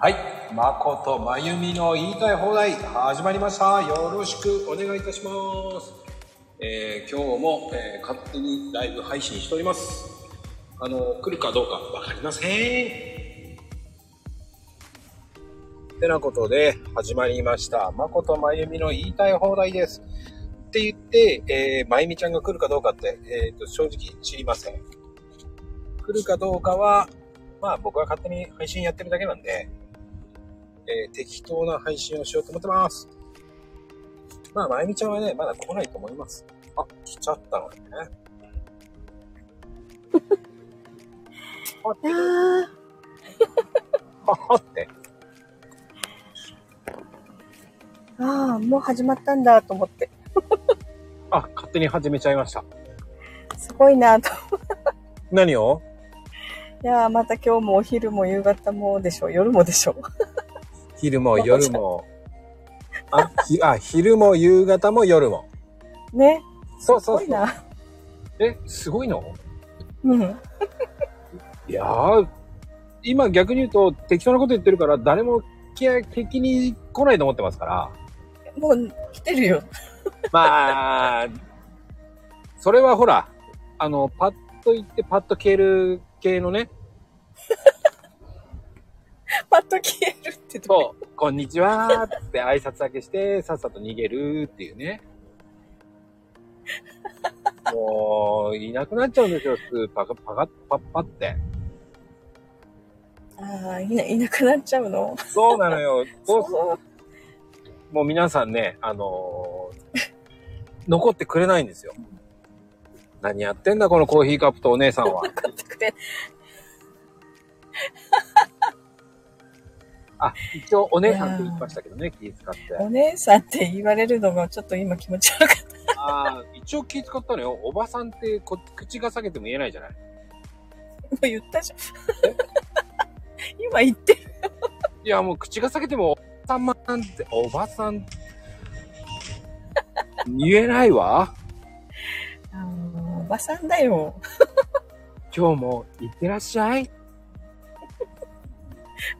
はい。誠まゆみの言いたい放題、始まりました。よろしくお願いいたします。えー今日も、えー勝手にライブ配信しております。あの、来るかどうかわかりません。てなことで、始まりました。誠まゆみの言いたい放題です。って言って、えーまゆみちゃんが来るかどうかって、えーと、正直知りません。来るかどうかは、まあ僕は勝手に配信やってるだけなんで、えー適当な配信をしようと思ってます。まあ、まゆみちゃんはね、まだ来ないと思います。あ、来ちゃったのね。はって、あって。あ、ああ、もう始まったんだと思って。あ、勝手に始めちゃいました。すごいなと。何を？いやーまた今日もお昼も夕方もでしょ。夜もでしょ。昼も夜も。あ、ひ、あ、昼も夕方も夜も。ね。すそうそうそう。ごいな。え、すごいの？うん。いやー、今逆に言うと適当なこと言ってるから誰もき敵に来ないと思ってますから。もう来てるよ。まあ、それはほら、あの、パッと言ってパッと消える系のね、パッと消えるってそう、こんにちはーって挨拶だけして、さっさと逃げるっていうね。もう、いなくなっちゃうんですよ、スーパーがパカッパッパって。ああ、いな、いなくなっちゃうの？そうなのよ。そ うそう。もう皆さんね、あのー残ってくれないんですよ。何やってんだ、このコーヒーカップとお姉さんは。分かってくれ。あ、一応お姉さんって言いましたけどね、気使って。お姉さんって言われるのがちょっと今気持ち悪かった。ああ、一応気使ったのよ。おばさんってこ口が裂けても言えないじゃない？もう言ったじゃん。今言ってる。いや、もう口が裂けても、おばさんなんて、おばさん、言えないわ。あのおばさんだよ。今日も行ってらっしゃい。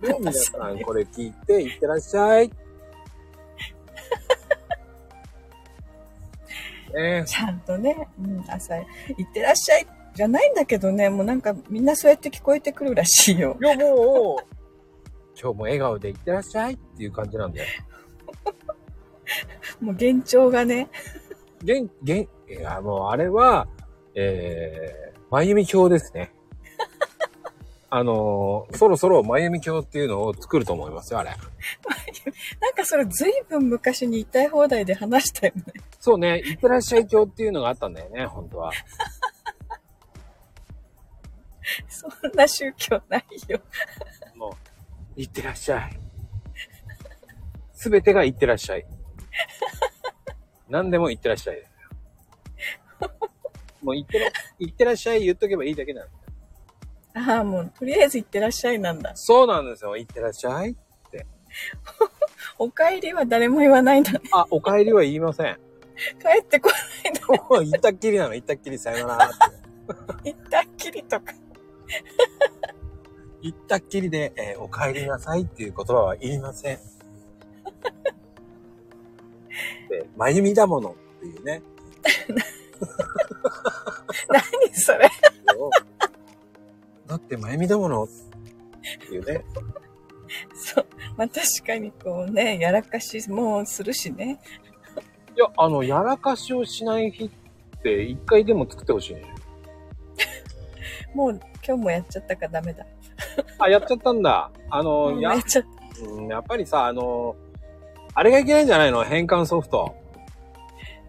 ね、皆さんこれ聞いて、行ってらっしゃい。ねちゃんとね、うん、朝、行ってらっしゃいじゃないんだけどね、もうなんかみんなそうやって聞こえてくるらしいよ。いや、もう、今日も笑顔で行ってらっしゃいっていう感じなんだよ。もう幻聴がね、げん、げん、いや、もうあれは、えー、まゆみ教ですね。あのーそろそろまゆみ教っていうのを作ると思いますよ、あれ。なんかそれずいぶん昔に言いたい放題で話したよね。そうね、いってらっしゃい教っていうのがあったんだよね、本当は。そんな宗教ないよ。もう、いってらっしゃい。すべてがいってらっしゃい。何でもいってらっしゃい。もういってら、いってらっしゃい言っとけばいいだけなんですよ。ああ、もうとりあえず行ってらっしゃいなんだ。そうなんですよ、いってらっしゃい。お帰りは誰も言わないんだね。あ、お帰りは言いません。帰ってこないんだ。もう行ったっきりなの、行ったっきりさよならって。行ったっきりとか。行ったっきりで、えーお帰りなさいっていう言葉は言いません。で、まゆみだものっていうね。何それ。だってまゆみだものっていうね。そう。まあ確かにこうね、やらかしもするしね。いや、あの、やらかしをしない日って一回でも作ってほしいね。もう今日もやっちゃったからダメだ。あ、やっちゃったんだ。あの、うやっ、ちゃった。うんやっぱりさ、あの、あれがいけないんじゃないの？変換ソフト。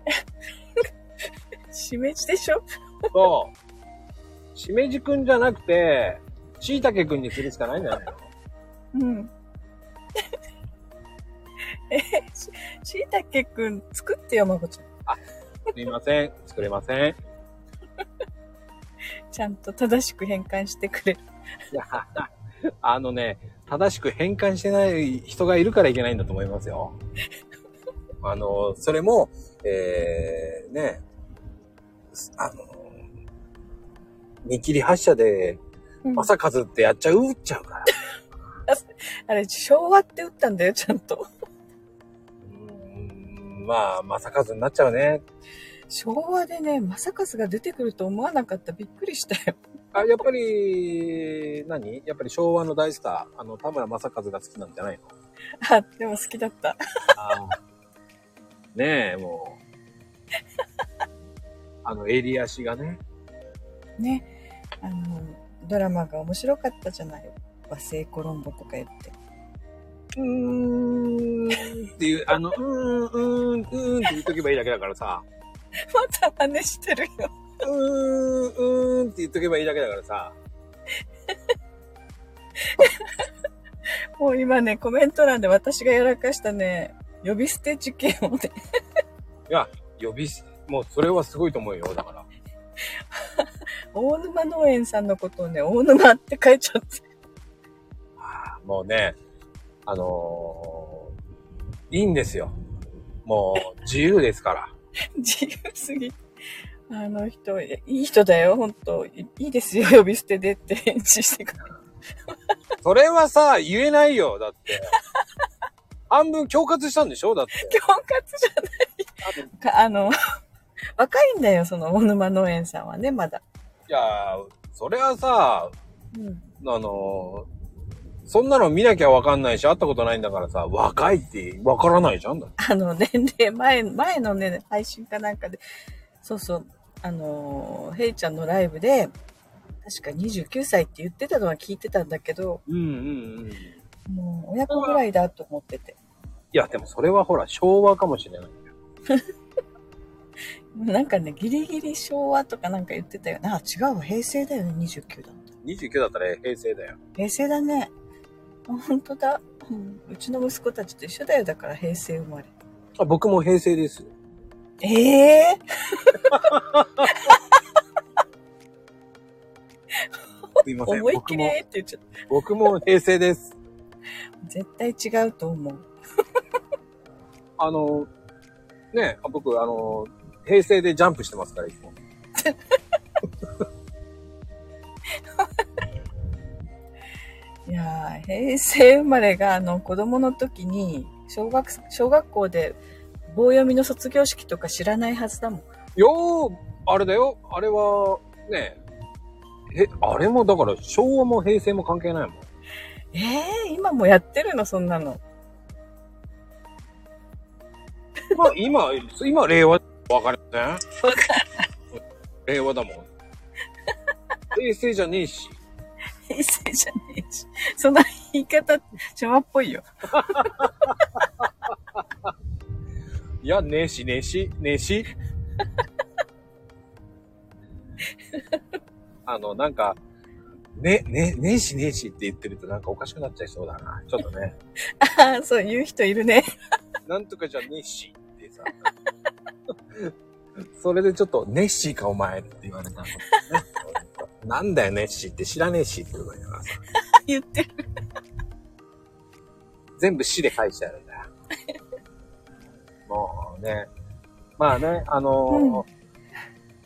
しめじでしょ？そう。しめじくんじゃなくて、しいたけくんにするしかないんじゃないのうん。え、ししいたけくん作ってよ、まこちゃん。すいません。作れません。ちゃんと正しく変換してくれる。いや、あのね、正しく変換してない人がいるからいけないんだと思いますよ。あの、それも、えー、ね、あの、見切り発車で、うん朝数ってやっちゃうっちゃうから。あれ、昭和って打ったんだよ、ちゃんと。うーんまあ、まさかずになっちゃうね。昭和でね、正和が出てくると思わなかった。びっくりしたよ。あ、やっぱり、何？やっぱり昭和の大スター、あの、田村正和が好きなんじゃないの？あ、でも好きだった。あーねえ、もう。あの、襟足がね。ね。あの、ドラマが面白かったじゃない？和製コロンボとか言って。うーんっていう、あの、うーん、うーん、うーんって言っとけばいいだけだからさ。また真似してるよ。うーん、うーんって言っとけばいいだけだからさ。もう今ね、コメント欄で私がやらかしたね、呼び捨て事件をね、いや、呼びし、もうそれはすごいと思うよ、だから。大沼農園さんのことをね、大沼って書いちゃって。もうね、あのーいいんですよ。もう、自由ですから。自由すぎ。あの人、いい人だよ、本当いいいですよ、呼び捨てでって返事してくる。それはさ、言えないよ、だって。半分恐喝したんでしょ？だって。恐喝じゃない。かあの、若いんだよ、その大沼農園さんはね、まだ。いやー、それはさ、うん。あのーそんなの見なきゃわかんないし、会ったことないんだからさ、若いってわからないじゃんだ。あの、年齢、前、前のね、配信かなんかで、そうそう、あの、ヘイちゃんのライブで、確か29歳って言ってたのは聞いてたんだけど、うんうんうん。いもう親子ぐらいだと思ってて。や、でもそれはほら、昭和かもしれない。なんかね、ギリギリ昭和とかなんか言ってたよね。あ、違うわ、平成だよね、29だった。29だったら平成だよ。平成だね。あ本当だ、うん。うちの息子たちと一緒だよ、だから平成生まれ。あ、僕も平成です。ええ すいません。思いっきりって言っちゃった。僕も平成です。絶対違うと思う。あの、ね、あ僕、あの、平成でジャンプしてますから、いつも。いやー、平成生まれが、あの、子供の時に、小学、小学校で棒読みの卒業式とか知らないはずだもん。よー、あれだよ。あれは、ね、え、あれもだから昭和も平成も関係ないもん。ええー、今もやってるの、そんなの。まあ今、今令和わかりません？令和だも？ん。平成じゃねえし。平成じゃねえし。その言い方、昭和っぽいよ。いや、ねえし、ねえし、ねえし。あの、なんか、ね、ね、ねえし、ねえしって言ってるとなんかおかしくなっちゃいそうだな。ちょっとね。ああ、そう言う人いるね。なんとかじゃねえしってさ。それでちょっと、ネッシーかお前って言われたの、ね。なんだよ、ネッシーって知らねえしって言うからさ。言ってる。全部死で返してあるんだよ。もうね。まあね、あのー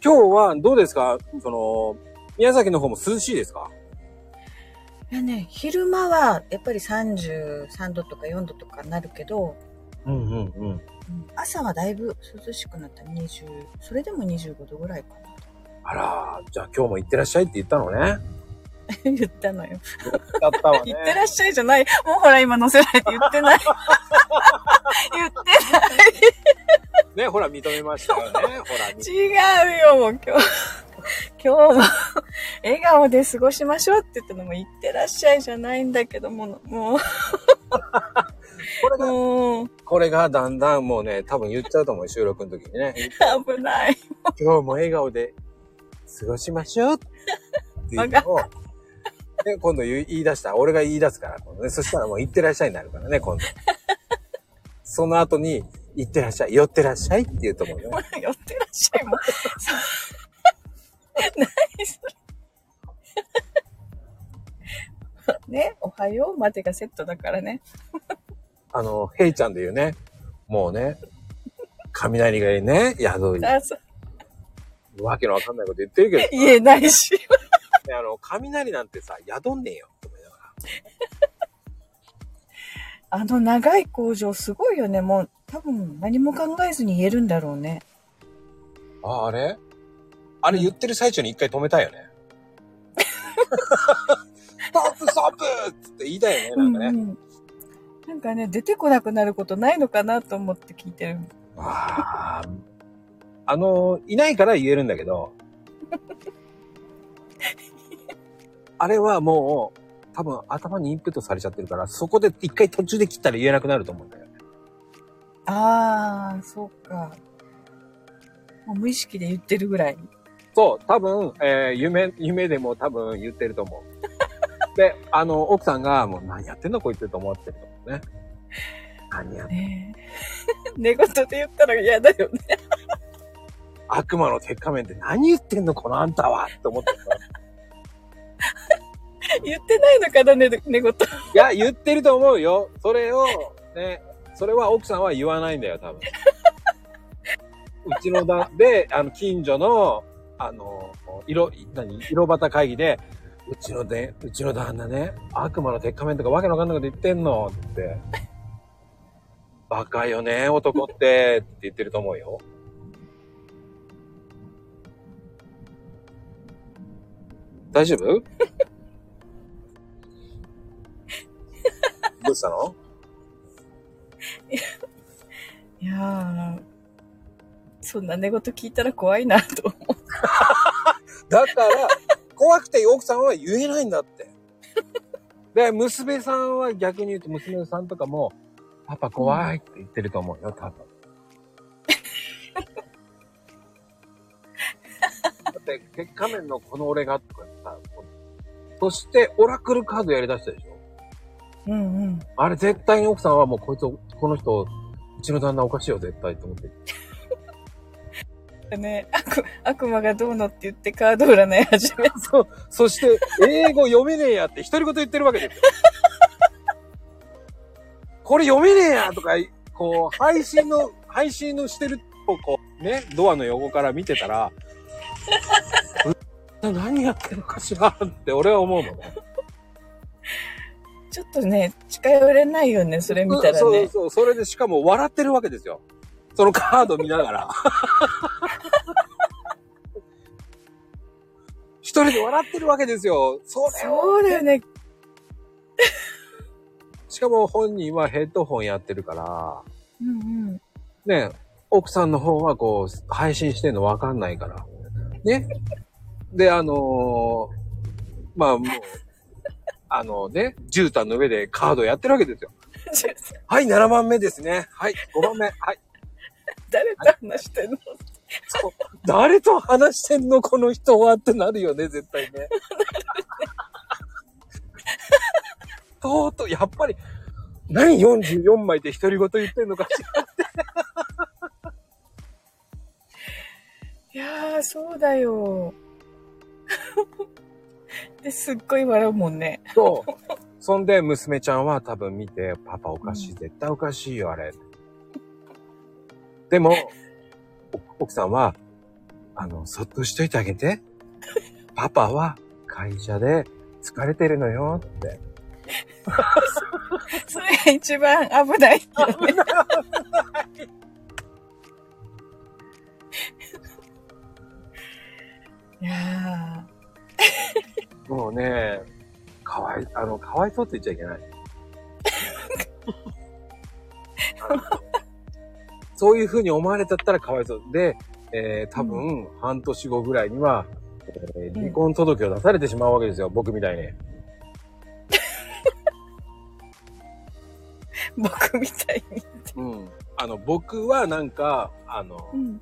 今日はどうですか？その、宮崎の方も涼しいですか？いやね、昼間はやっぱり33度とか4度とかなるけど、うんうんうん。うん朝はだいぶ涼しくなった。20、それでも25度ぐらいかあら、じゃあ今日も行ってらっしゃいって言ったのね。な。言ったのよ。だったわね。言ってらっしゃいじゃない。もうほら今乗せられて言ってない。言ってね、ほら認めましたよね。ほら。ない。違うよ、もう今日。今日も笑顔で過ごしましょうって言ったのも言ってらっしゃいじゃないんだけども、もう、これが、これがだんだんもうね、多分言っちゃうと思う、収録の時にね。危ない。今日も笑顔で過ごしましょうっていうのを、ね、今度言い出した。俺が言い出すから、今度ね。そしたらもう行ってらっしゃいになるからね、今度。その後に、行ってらっしゃい、寄ってらっしゃいって言うと思うね。寄ってらっしゃいも何それ。ね、おはようまでがセットだからね。あの、ヘイちゃんで言うね、もうね、雷がね、宿り、わけのわかんないこと言ってるけど、言えないし。ね、あの、雷なんてさ、宿んねえよ、ながら。あの長い工場すごいよね。もう多分何も考えずに言えるんだろうね。あ、あれ？あれ言ってる最中に一回止めたいよね。ストップストップって言いたいよね、なんかね。うんうんなんかね、出てこなくなることないのかなと思って聞いてる。ああ。あの、いないから言えるんだけど、あれはもう、多分頭にインプットされちゃってるから、そこで一回途中で切ったら言えなくなると思うんだよね。ああ、そうか。もう無意識で言ってるぐらい。そう、多分、えー夢、夢でも多分言ってると思う。で、あの、奥さんが、もう何やってんのこいつと思ってるとね。何やってねえ 寝言で言ったら嫌だよね。悪魔の鉄仮面って何言ってんのこのあんたはって思ってるから言ってないのかな、寝寝言。いや、言ってると思うよ。それを、ね、それは奥さんは言わないんだよ、多分。うちのだ、で、あの、近所の、あの、色、何、色端会議で、うちので、うちの旦那ね、悪魔の鉄仮面とかわけのわかんないこと言ってんのって。バカよね、男って、って言ってると思うよ。大丈夫？どうしたの？いやー、そんな寝言聞いたら怖いなと思う。だから、怖くて奥さんは言えないんだって。で、娘さんは逆に言うと娘さんとかも、パパ怖いって言ってると思うよ、多分。だって、鉄仮面のこの俺がとかさ、そして、オラクルカードやりだしたでしょうんうん。あれ絶対に奥さんはもうこいつ、この人、うちの旦那おかしいよ、絶対と思って。ね、悪悪魔がどうのって言ってカード占い始め そう。そして、英語読めねえやって独り言言ってるわけですよ。これ読めねえやとか、こう、配信の、配信のしてるとこう、ね、ドアの横から見てたら、う 何やってるのかしらって俺は思うのね。ちょっとね、近寄れないよね、それ見たらね。そうそう、それでしかも笑ってるわけですよ。そのカード見ながら。人で笑ってるわけですよ。それをそうだよね。しかも本人はヘッドホンやってるから、うんうん。ね、奥さんの方はこう、配信してんのわかんないから。ね。で、あのーまあもう、あのね、絨毯の上でカードやってるわけですよ。はい、7番目ですね。はい、5番目。はい。誰と話してんの？そう誰と話してんのこの人はってなるよね、絶対ね。とうとう、やっぱり、何44枚で独り言言ってんのかしら。いやー、そうだよ。で、すっごい笑うもんね。そう。そんで、娘ちゃんは多分見て、パパおかしい、絶対おかしいよ、あれ。でも、お奥さんは、あの、そっとしといてあげて。パパは会社で疲れてるのよって。それが一番危ないよね。いやもうね、かわい、あの、かわいそうって言っちゃいけない。そういう風に思われちゃったらかわいそう。で、えー、多分、半年後ぐらいには、えー離婚届を出されてしまうわけですよ、僕みたいに。ー、僕みたいに。うん。あの、僕はなんか、あの、うん。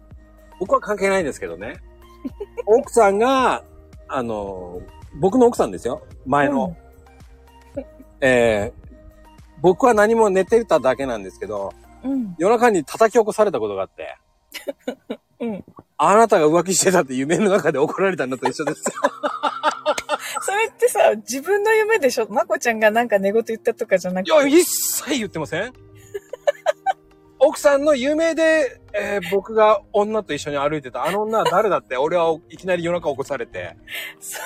僕は関係ないんですけどね。奥さんが、あの、僕の奥さんですよ。前の。えー僕は何も寝てただけなんですけど、うん。夜中に叩き起こされたことがあって、うん。あなたが浮気してたって夢の中で怒られたのと一緒ですよ。それってさ、自分の夢でしょ？まこちゃんがなんか寝言言ったとかじゃなくて。いや、一切言ってません 奥さんの夢で、えー僕が女と一緒に歩いてた、あの女は誰だって、俺はいきなり夜中起こされて、そ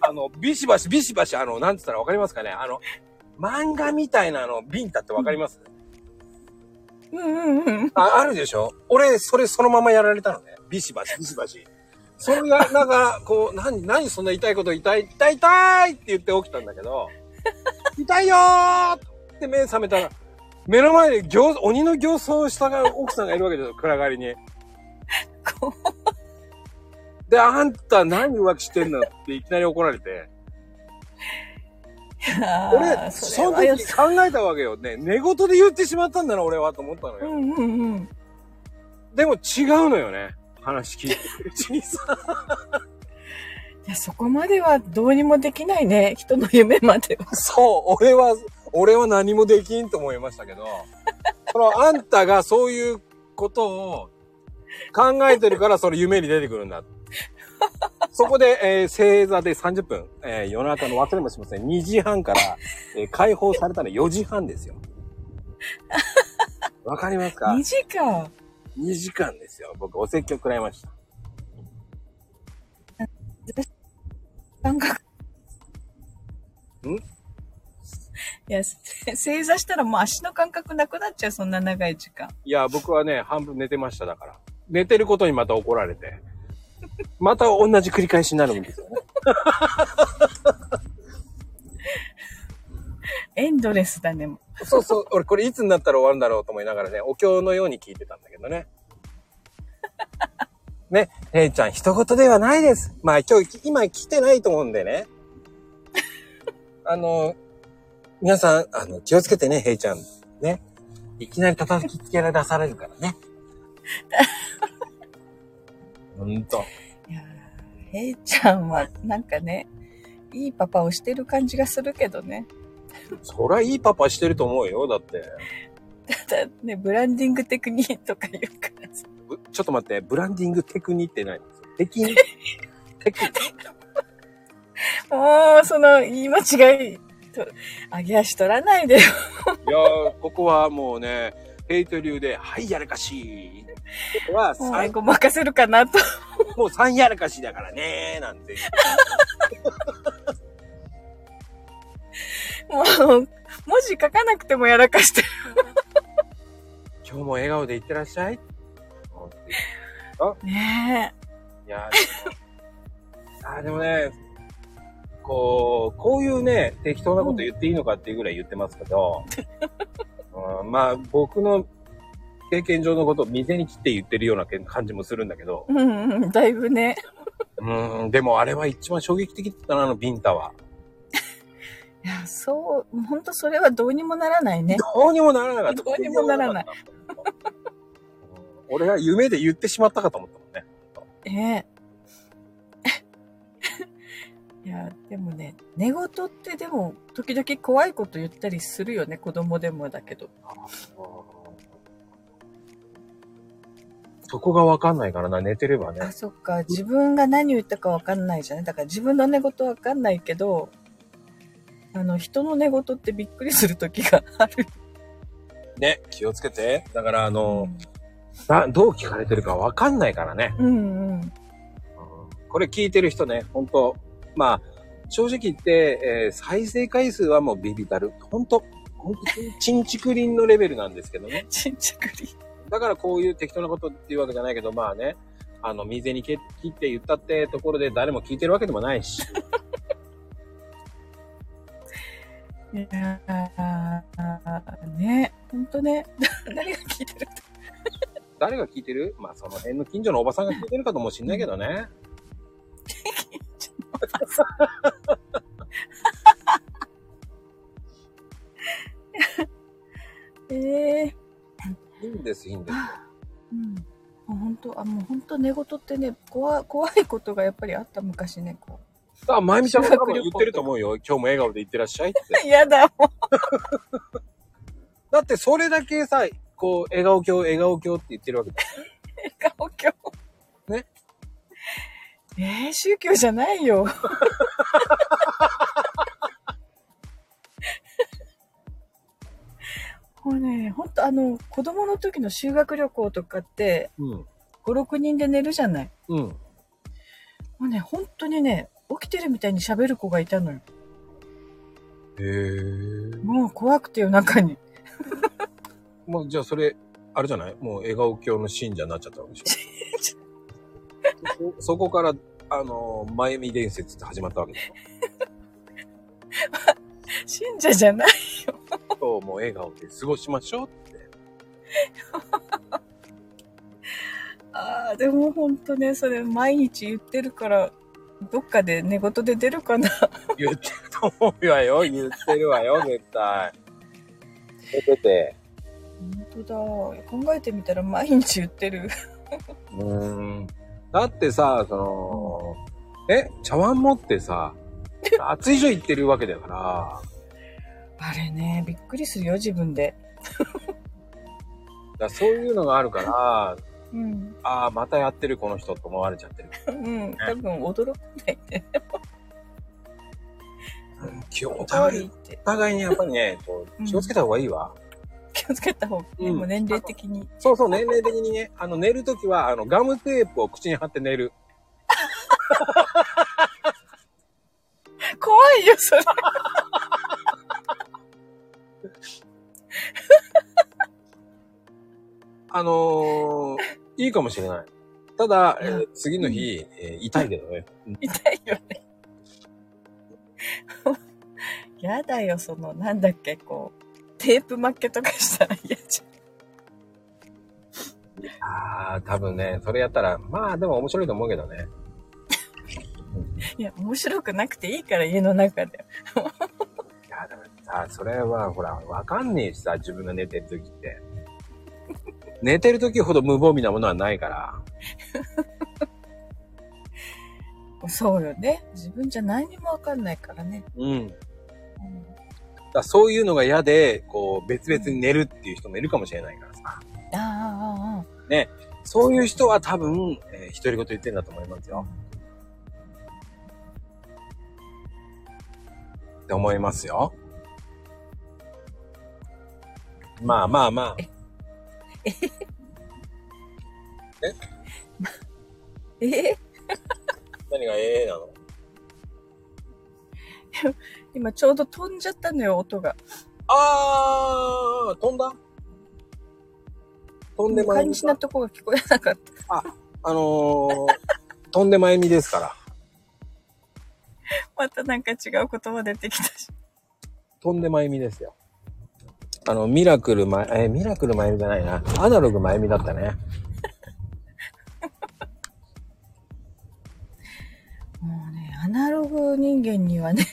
あの、ビシバシ、ビシバシ、あの、なんつったらわかりますかね？あの、漫画みたいなの、ビンタってわかります、うんうんうん。あ、あるでしょ？俺、それそのままやられたのね。ビシバシ、ビシバシ。それが、なんか、こう、何、何そんな痛いこと痛い、痛い、痛いって言って起きたんだけど、痛いよーって目覚めたら、目の前で行、鬼の形相をしたが奥さんがいるわけですよ、暗がりに。こで、あんた何浮気してんの？っていきなり怒られて。俺、俺、その時考えたわけよね。寝言で言ってしまったんだな、俺は、と思ったのよ。うんうんうん。でも違うのよね。話聞いてる うちにさ。いや、そこまではどうにもできないね。人の夢までは。そう、俺は、俺は何もできんと思いましたけど、そのあんたがそういうことを考えてるからその夢に出てくるんだ。そこで、えー正座で30分、えー夜中の忘れもしません。2時半から、えー解放されたの4時半ですよ。わかりますか？2時間。?2 時間ですよ。僕お説教食らいました。感覚。ん？いや、せ正座したらもう足の感覚なくなっちゃう、そんな長い時間。いや、僕はね、半分寝てましただから。寝てることにまた怒られて。また同じ繰り返しになるんですよね。エンドレスだね。もそうそう、俺これいつになったら終わるんだろうと思いながらね、お経のように聞いてたんだけどね。ね、へいちゃん、一言ではないです。まあ今日、今来てないと思うんでね。あの、皆さん、あの、気をつけてね、へいちゃん。ね。いきなり叩きつけられ出されるからね。ほんと。いやーへいちゃんは、なんかね、いいパパをしてる感じがするけどね。そりゃいいパパしてると思うよ。だって。ただね、ブランディングテクニックとか言うからさ。ぶちょっと待って、ブランディングテクニって何？テキニテクもう、その、言い間違い、と、上げ足取らないでよ。いやー、ここはもうね、ヘイト流で、はい、やらかし は、もう、さ英語任せるかなと。もう3やらかしだからねー、なんて。もう、文字書かなくてもやらかしてる。今日も笑顔でいってらっしゃい。ねいやー、あーでもね、こう、こういうね、適当なこと言っていいのかっていうぐらい言ってますけど、うん、まあ、僕の経験上のことを店に切って言ってるような感じもするんだけど、え。うんうん、だいぶね。うん、でもあれは一番衝撃的だったな、あのビンタは。いや、そう、本当それはどうにもならないね。どうにもならなかった。どうにもならない うん。俺は夢で言ってしまったかと思ったもんね。ねえ。いや、でもね、寝言ってでも、時々怖いこと言ったりするよね、子供でもだけど。そこがわかんないからな、寝てればねあ、。そっか、自分が何言ったかわかんないじゃん。だから自分の寝言わかんないけど、あの、人の寝言ってびっくりする時がある。ね、気をつけて。だからあの、だどう聞かれてるかわかんないからね。うんうん。うんこれ聞いてる人ね、本当まあ、正直言って、えー再生回数はもうビビたる。本当本当チンチクリンのレベルなんですけどね。ちんちくり。だからこういう適当なことっていうわけじゃないけど、まあね、あの、水に切って言ったってところで誰も聞いてるわけでもないし。いやーね、ほんとね、誰が聞いてる？誰が聞いてる？まあその辺の近所のおばさんが聞いてるかともしんないけどね。ええいいんです、いいんです。うん。もう本当あ、もう本当寝言ってね、怖、怖いことがやっぱりあった昔ね、こあ、まゆみちゃんも多分言ってると思うよ。今日も笑顔で言ってらっしゃいって。う。やだ、もだってそれだけさ、こう、笑顔鏡、笑顔鏡って言ってるわけだ。う、顔今日。ね。えー、宗教じゃないよ。もうね、ほんとあの、子供の時の修学旅行とかって、うん。5、6人で寝るじゃない。うん。もうね、本当にね、起きてるみたいに喋る子がいたのよ。へー。もう怖くて夜中に。もうじゃあそれ、あれじゃない？もう笑顔教の信者になっちゃったわけでしょ？そそこから、あの、まゆみ伝説って始まったわけでし 信者じゃない。ょそう、もう笑顔で過ごしましょうって。ああ、でもほんとね、それ毎日言ってるから、どっかで寝言で出るかな。言ってると思うわよ。言ってるわよ、絶対。出てて。本当だ。考えてみたら毎日言ってる。うーん。だってさ、その、え、茶碗持ってさ、熱い以上言ってるわけだから、あれね、びっくりするよ、自分で。だそういうのがあるから、うん。ああ、またやってるこの人と思われちゃってる。うん。多分驚かないね。うん気をお互い、お互いにやっぱりね、こう気をつけた方がいいわ。気をつけた方がね、うんもう年齢的に。そうそう、年齢的にね、あの、寝るときは、あの、ガムテープを口に貼って寝る。怖いよ、それ。あのー、いいかもしれない。ただ、えーうん次の日、えー痛いけどね。うん痛いよね。やだよ、その、なんだっけ、こう、テープ負けとかしたら嫌じああ、多分ね、それやったら、まあでも面白いと思うけどね。ゃん。いや、面白くなくていいから、家の中で。いや、でもさ、それはほら、わかんねえしさ、自分が寝てる時って。寝てる時ほど無防備なものはないから。そうよね。自分じゃ何にもわかんないからね。うん。だからそういうのが嫌で、こう、別々に寝るっていう人もいるかもしれないからさ。ああ、ああ、そういう人は多分、えー、独り言言ってんだと思いますよ。って思いますよ。まあまあまあ。え？え？何がええなの？今ちょうど飛んじゃったのよ、音が。あー、飛んだ飛んでまいり感じなとこが聞こえなかった。あのー、飛んでまいみですから。またなんか違う言葉出てきたし。飛んでまゆみですよ。あの、ミラクルま、えーミラクルまゆみじゃないな。アナログまゆみだったね。もうね、アナログ人間にはね、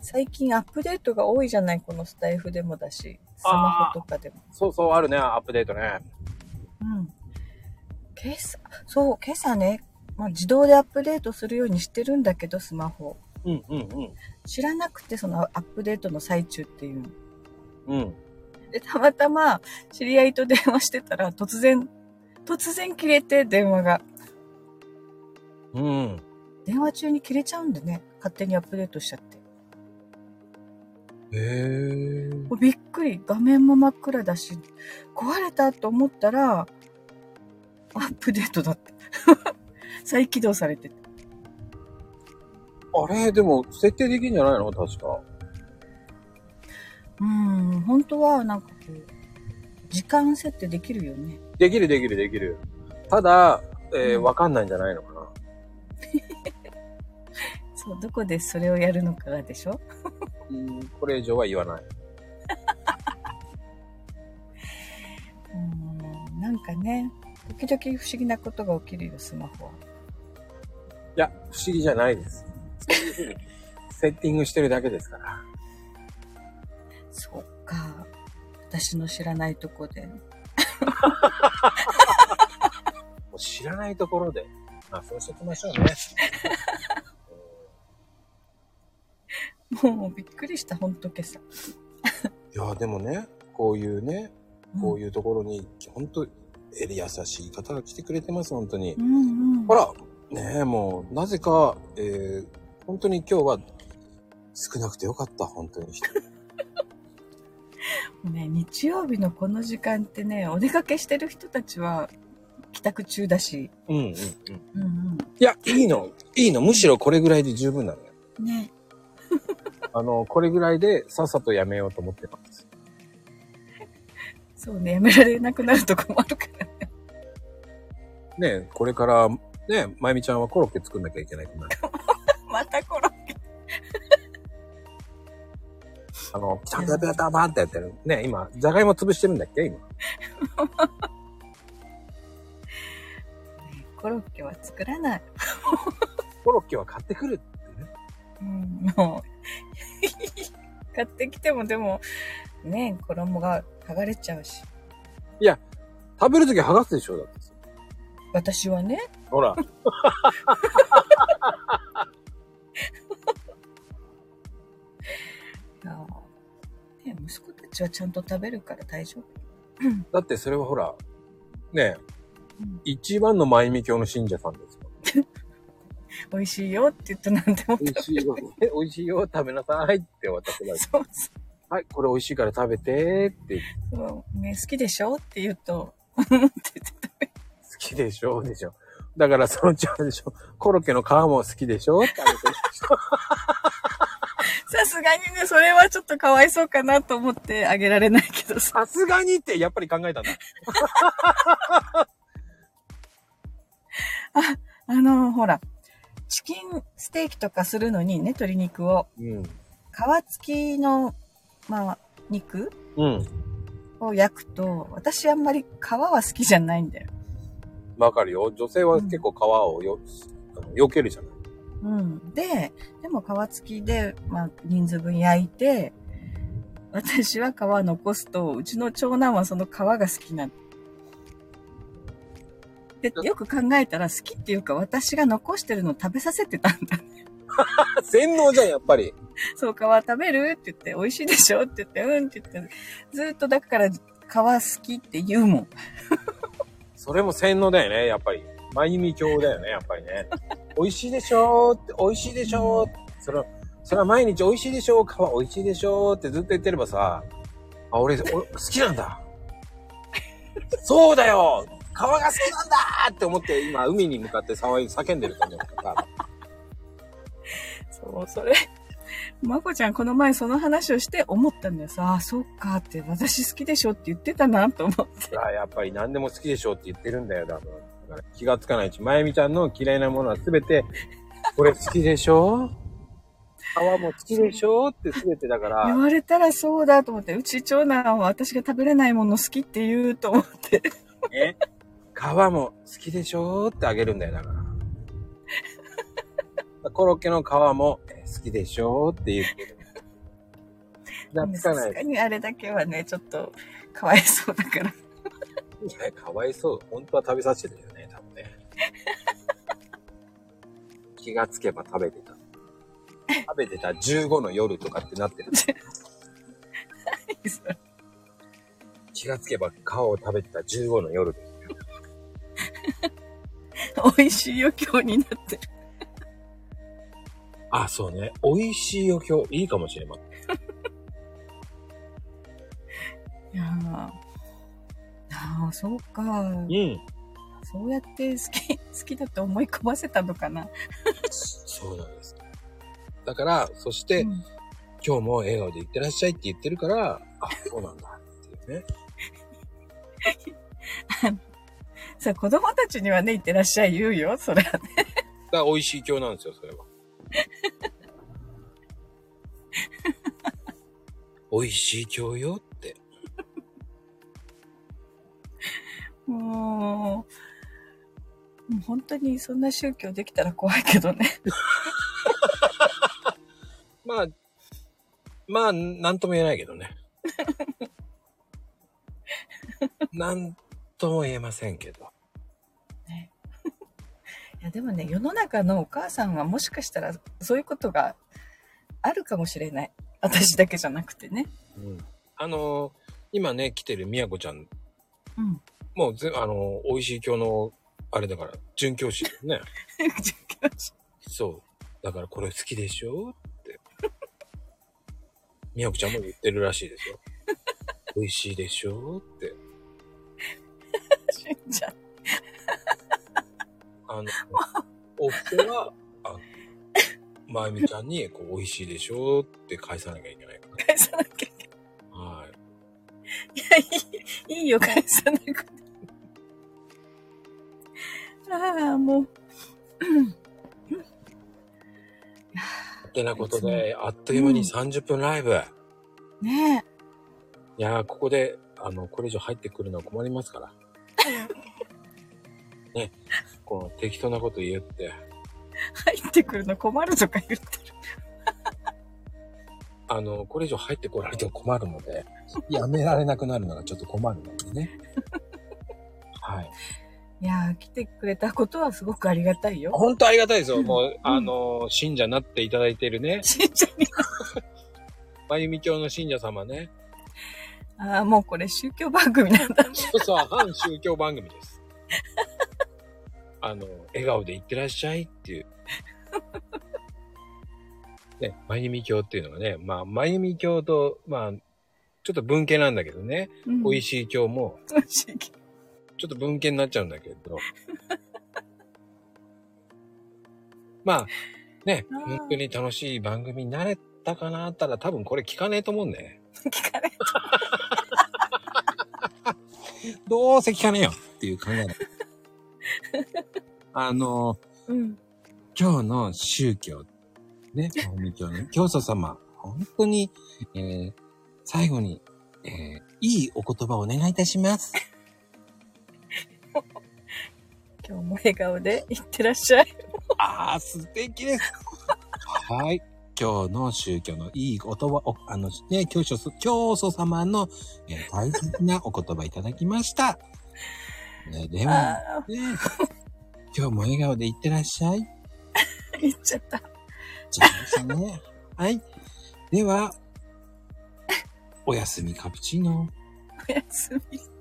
最近アップデートが多いじゃない、このスタイフでもだし、スマホとかでも。そうそう、あるね、アップデートね。うん。今朝、そう、今朝ね、まあ、自動でアップデートするようにしてるんだけど、スマホ。うん、うん、知らなくて、そのアップデートの最中っていうの。うん。うん。で、たまたま知り合いと電話してたら、突然、突然切れて、電話が。うん。電話中に切れちゃうんでね、勝手にアップデートしちゃって。へびっくり。画面も真っ暗だし、壊れたと思ったら、アップデートだった。再起動されてて。あれ、でも、設定できるんじゃないの？確か。うん、本当はなんかこう、時間設定できるよね。できる、できる、できる。ただ、えー、うんわかんないんじゃないのかな。そう、どこでそれをやるのかがでしょ？うん、これ以上は言わない。うん、なんかね、時々不思議なことが起きるよ、スマホは。いや、不思議じゃないです。セッティングしてるだけですから。そっか。私の知らないとこで。知らないところで。まあ、そうしておきましょうね。もうびっくりした、ほんと今朝。いや、でもね、こういうね、こういう。ところに、本当えり優しい方が来てくれてます、本当にう。んうん。ほら、ねえ、もう、なぜか、えー、本当に今日は少なくてよかった、本当に。ね、日曜日のこの時間ってね、お出かけしてる人たちは帰宅中だし。うんうんうん。うんいや、いいの。いいの。むしろこれぐらいで十分なのよ。うん。ね。あの、これぐらいでさっさとやめようと思ってます。そうね、やめられなくなると困るからね。ねこれから、ねまゆみちゃんはコロッケ作んなきゃいけないくなる。またコロッケ。あの、ピタンピタンピタンパンってやってる。ね今、じゃがいも潰してるんだっけ？今。コロッケは作らない。コロッケは買ってくるもう。買ってきてもでも、ね、衣が剥がれちゃうし。食べるとき剥がすでしょだってさ。私はね、ほら。いやね息子たちはちゃんと食べるから大丈夫。だってそれはほら、ねうん一番のまゆみ教の信者さんですよ。美味しいよって言って何でも美味しいよ、え美味しいよ、食べなさいって渡せない。そうそはい、これ美味しいから食べてってうそう、ね。好きでしょって言うと、うんって言って食べる。好きでしょでしょ。だからそのうちあれでしょ。コロッケの皮も好きでしょってあげてるでしょ。さすがにね、それはちょっとかわいそうかなと思ってあげられないけどさ。さすがにってやっぱり考えたんだ。あの、ほら、チキンステーキとかするのにね、鶏肉を、うん。皮付きの、まあ、肉うん。を焼くと、私あんまり皮は好きじゃないんだよ。わかるよ。女性は結構皮をよ、あの避けるじゃない。うん。で、でも皮付きで、まあ、人数分焼いて、私は皮残すと、うちの長男はその皮が好きなの。で、よく考えたら好きっていうか私が残してるのを食べさせてたんだ。洗脳じゃん、やっぱり。そう、皮食べるって言って、美味しいでしょって言って、うんって言って、ずっとだから皮好きって言うもん。それも洗脳だよね、やっぱり。まゆみ教だよね、やっぱりね。美味しいでしょーって、美味しいでしょーって。それは、それは毎日美味しいでしょー、皮美味しいでしょーってずっと言ってればさ、あ、俺、俺好きなんだ。そうだよ皮が好きなんだって思って今、海に向かって騒い、叫んでると思うから。そう、それ、まこちゃんこの前その話をして思ったんだよさ、あ、そっかって、私好きでしょって言ってたなと思って。あやっぱり何でも好きでしょって言ってるんだよ、多分。だから気がつかないうち、まゆみちゃんの嫌いなものはすべて、これ好きでしょ？皮も好きでしょってすべてだから。言われたらそうだと思って、うち長男は私が食べれないもの好きって言うと思って。ね。皮も好きでしょってあげるんだよ、だから。コロッケの皮もえ好きでしょって言ってる。懐かないさすが。にあれだけはね、ちょっと、かわいそうだから。いや、かわいそう。本当は食べさせてるよね、多分ね。気がつけば食べてた。食べてた15の夜とかってなってる。気がつけば皮を食べてた15の夜ですよ。美味しい余興になってる。あ、そうね。美味しいよ、今日。いいかもしれません。いやーああ、そうか。うん。そうやって好き、好きだと思い込ませたのかな。そうなんです。だから、そして、うん今日も笑顔で行ってらっしゃいって言ってるから、あ、そうなんだっていうね。さあ、子供たちにはね、いってらっしゃい言うよ、それはね。だから美味しい今日なんですよ、それは。美味しい今日よって。もう、もう本当にそんな宗教できたら怖いけどね。まあ、まあ、なんとも言えないけどね。なんとも言えませんけど。いや、でもね、世の中のお母さんはもしかしたらそういうことがあるかもしれない。私だけじゃなくてね。うん。あのー今ね、来てるみやこちゃん、うん。もうぜ、あのー美味しい今日の、あれだから、准教師だよね。そう。だからこれ好きでしょ？って。みやこちゃんも言ってるらしいですよ。美味しいでしょ？って。死んじゃう。あの、お布施は、あまゆみちゃんに、こう、美味しいでしょって返さなきゃいけないから。返さなきゃいけはい。ない。いや、いい、いいよ、返さなくて。ああ、もう。ってなことで、あっという間に30分ライブ。ねいやー、ここで、あの、これ以上入ってくるのは困りますから。ね。この適当なこと言って、入ってくるの困るとか言ってる。あの、これ以上入ってこられても困るので、やめられなくなるのがちょっと困るのでね。はい。いやー、来てくれたことはすごくありがたいよ。本当ありがたいですよ。もう、あの、信者になっていただいているね、信者に。まゆみ教の信者様ね。ああ、もうこれ宗教番組なんだ。そうそう、反宗教番組です。あの、笑顔でいってらっしゃいっていう。ね、まゆみ教っていうのがね、まあ、まゆみ教と、まあ、ちょっと文系なんだけどね、うん。美味しい教も、ちょっと文系になっちゃうんだけど。まあ、ね、本当に楽しい番組になれたかなったら多分これ聞かねえと思うんだよね。聞かれ どうせ聞かねえよっていう考えあの、うん。今日の宗教、ね、大見教の教祖様、本当に、えー最後に、えーいいお言葉をお願いいたします。今日も笑顔でいってらっしゃい。ああ、素敵です。はい。今日の宗教のいい言葉を、あのね、教祖、教祖様の、えー大切なお言葉いただきました。ね、では、あね、今日も笑顔でいってらっしゃい。あ、言っちゃった。じゃあね。はい。では、おやすみカプチーノ。おやすみ。